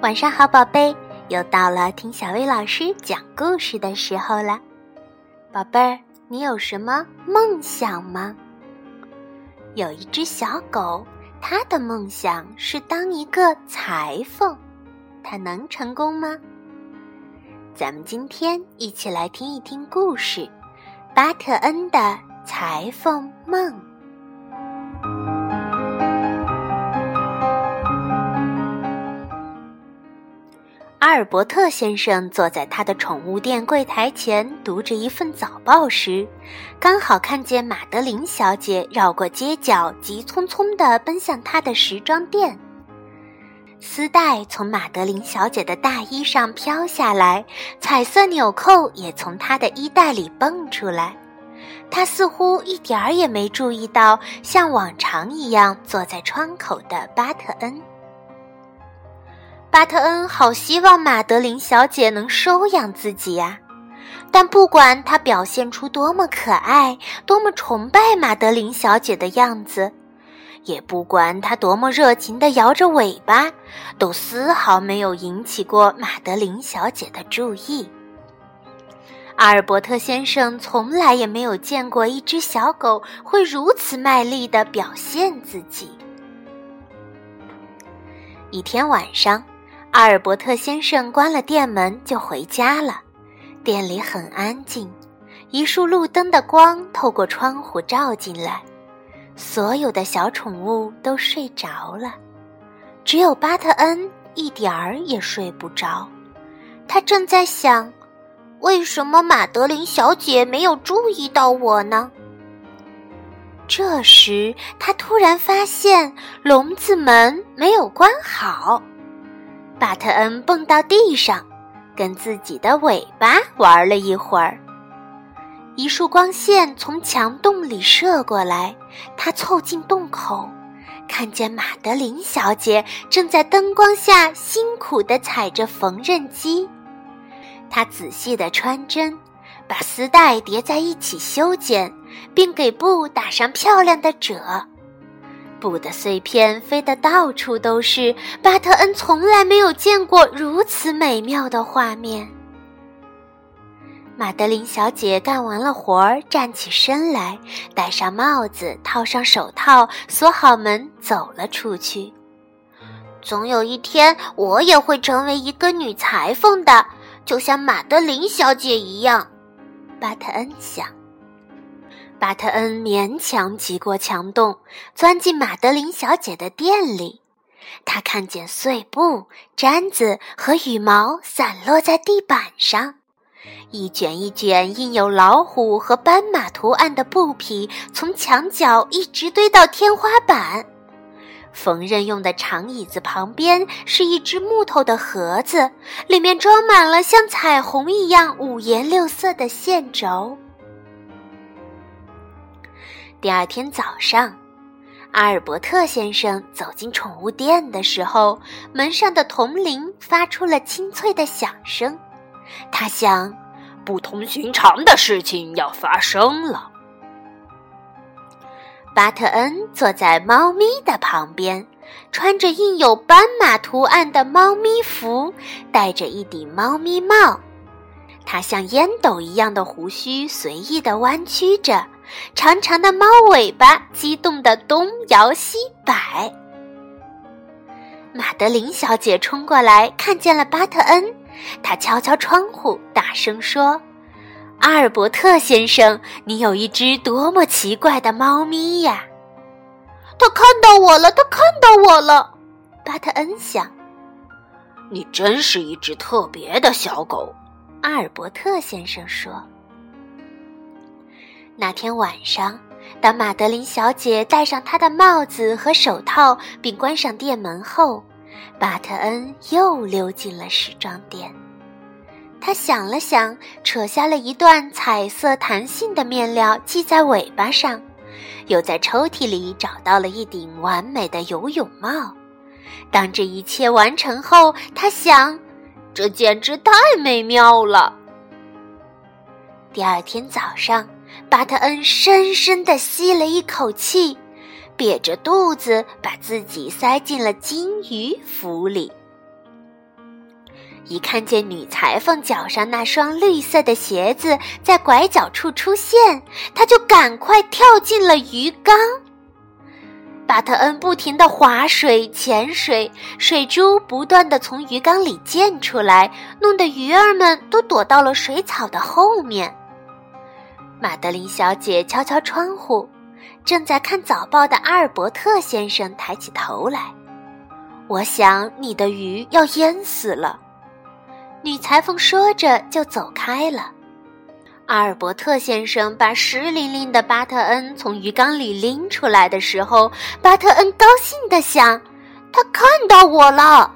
晚上好，宝贝，又到了听小薇老师讲故事的时候了。宝贝儿，你有什么梦想吗？有一只小狗，它的梦想是当一个裁缝，它能成功吗？咱们今天一起来听一听故事《巴特恩的裁缝梦》。阿尔伯特先生坐在他的宠物店柜台前，读着一份早报时，刚好看见马德琳小姐绕过街角，急匆匆地奔向他的时装店。丝带从马德琳小姐的大衣上飘下来，彩色纽扣也从她的衣袋里蹦出来。她似乎一点儿也没注意到，像往常一样坐在窗口的巴特恩。巴特恩好希望马德琳小姐能收养自己呀，但不管他表现出多么可爱、多么崇拜马德琳小姐的样子，也不管他多么热情地摇着尾巴，都丝毫没有引起过马德琳小姐的注意。阿尔伯特先生从来也没有见过一只小狗会如此卖力地表现自己。一天晚上。阿尔伯特先生关了店门就回家了，店里很安静，一束路灯的光透过窗户照进来，所有的小宠物都睡着了，只有巴特恩一点儿也睡不着。他正在想，为什么马德琳小姐没有注意到我呢？这时，他突然发现笼子门没有关好。巴特恩蹦到地上，跟自己的尾巴玩了一会儿。一束光线从墙洞里射过来，他凑近洞口，看见马德琳小姐正在灯光下辛苦地踩着缝纫机。她仔细地穿针，把丝带叠在一起修剪，并给布打上漂亮的褶。布的碎片飞得到处都是，巴特恩从来没有见过如此美妙的画面。玛德琳小姐干完了活儿，站起身来，戴上帽子，套上手套，锁好门，走了出去。总有一天，我也会成为一个女裁缝的，就像玛德琳小姐一样。巴特恩想。巴特恩勉强挤过墙洞，钻进马德琳小姐的店里。他看见碎布、毡子和羽毛散落在地板上，一卷一卷印有老虎和斑马图案的布匹从墙角一直堆到天花板。缝纫用的长椅子旁边是一只木头的盒子，里面装满了像彩虹一样五颜六色的线轴。第二天早上，阿尔伯特先生走进宠物店的时候，门上的铜铃发出了清脆的响声。他想，不同寻常的事情要发生了。巴特恩坐在猫咪的旁边，穿着印有斑马图案的猫咪服，戴着一顶猫咪帽。他像烟斗一样的胡须随意地弯曲着。长长的猫尾巴激动的东摇西摆。马德琳小姐冲过来，看见了巴特恩，她敲敲窗户，大声说：“阿尔伯特先生，你有一只多么奇怪的猫咪呀！”他看到我了，他看到我了。巴特恩想：“你真是一只特别的小狗。”阿尔伯特先生说。那天晚上，当玛德琳小姐戴上她的帽子和手套，并关上店门后，巴特恩又溜进了时装店。他想了想，扯下了一段彩色弹性的面料系在尾巴上，又在抽屉里找到了一顶完美的游泳帽。当这一切完成后，他想，这简直太美妙了。第二天早上。巴特恩深深地吸了一口气，瘪着肚子把自己塞进了金鱼府里。一看见女裁缝脚上那双绿色的鞋子在拐角处出现，他就赶快跳进了鱼缸。巴特恩不停地划水、潜水，水珠不断地从鱼缸里溅出来，弄得鱼儿们都躲到了水草的后面。玛德琳小姐敲敲窗户，正在看早报的阿尔伯特先生抬起头来：“我想你的鱼要淹死了。”女裁缝说着就走开了。阿尔伯特先生把湿淋淋的巴特恩从鱼缸里拎出来的时候，巴特恩高兴地想：“他看到我了。”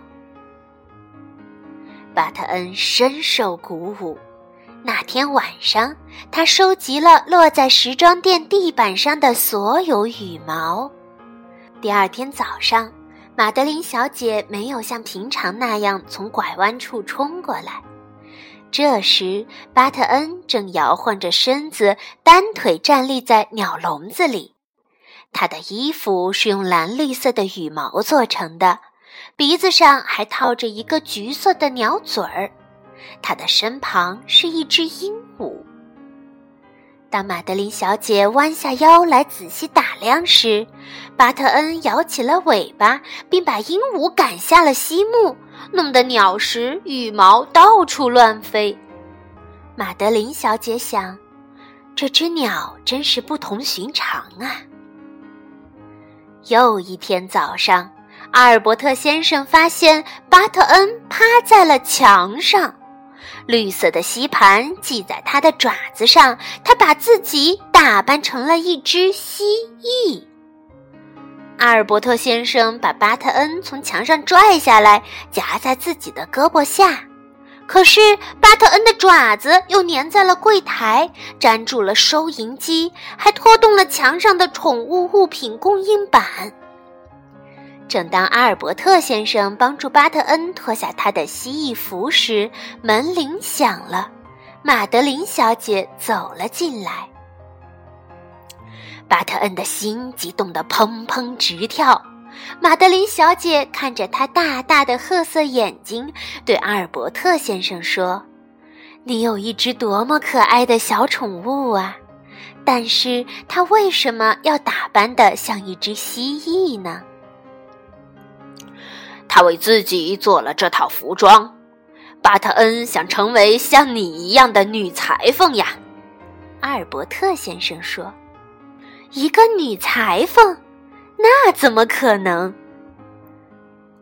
巴特恩深受鼓舞。那天晚上，他收集了落在时装店地板上的所有羽毛。第二天早上。玛德琳小姐没有像平常那样从拐弯处冲过来。这时，巴特恩正摇晃着身子，单腿站立在鸟笼子里。他的衣服是用蓝绿色的羽毛做成的，鼻子上还套着一个橘色的鸟嘴儿。他的身旁是一只鹦鹉。当玛德琳小姐弯下腰来仔细打量时，巴特恩摇起了尾巴，并把鹦鹉赶下了西木，弄得鸟食、羽毛到处乱飞。玛德琳小姐想，这只鸟真是不同寻常啊。又一天早上，阿尔伯特先生发现巴特恩趴在了墙上。绿色的吸盘系在他的爪子上，他把自己打扮成了一只蜥蜴。阿尔伯特先生把巴特恩从墙上拽下来，夹在自己的胳膊下，可是巴特恩的爪子又粘在了柜台，粘住了收银机，还拖动了墙上的宠物物品供应板。正当阿尔伯特先生帮助巴特恩脱下他的蜥蜴服时，门铃响了。玛德琳小姐走了进来。巴特恩的心激动得砰砰直跳。玛德琳小姐看着他大大的褐色眼睛，对阿尔伯特先生说：“你有一只多么可爱的小宠物啊！但是它为什么要打扮得像一只蜥蜴呢？”他为自己做了这套服装。巴特恩想成为像你一样的女裁缝呀，阿尔伯特先生说：“一个女裁缝，那怎么可能？”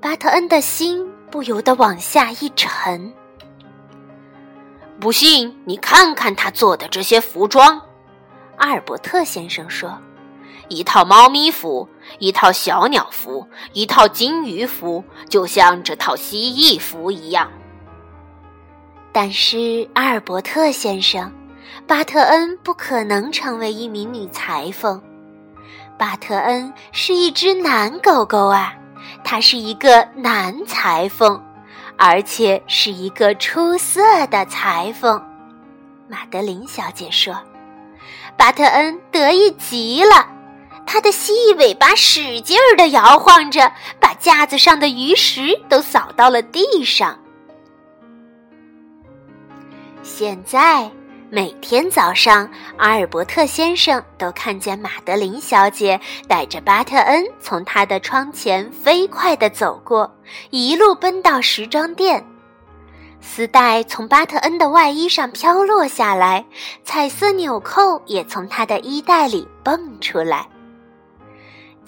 巴特恩的心不由得往下一沉。不信，你看看他做的这些服装，阿尔伯特先生说。一套猫咪服，一套小鸟服，一套金鱼服，就像这套蜥蜴服一样。但是阿尔伯特先生，巴特恩不可能成为一名女裁缝。巴特恩是一只男狗狗啊，他是一个男裁缝，而且是一个出色的裁缝。玛德琳小姐说：“巴特恩得意极了。”它的蜥蜴尾巴使劲儿地摇晃着，把架子上的鱼食都扫到了地上。现在每天早上，阿尔伯特先生都看见玛德琳小姐带着巴特恩从他的窗前飞快地走过，一路奔到时装店。丝带从巴特恩的外衣上飘落下来，彩色纽扣也从他的衣袋里蹦出来。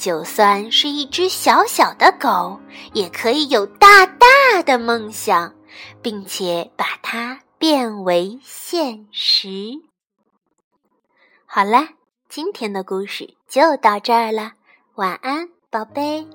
就算是一只小小的狗，也可以有大大的梦想，并且把它变为现实。好了，今天的故事就到这儿了，晚安，宝贝。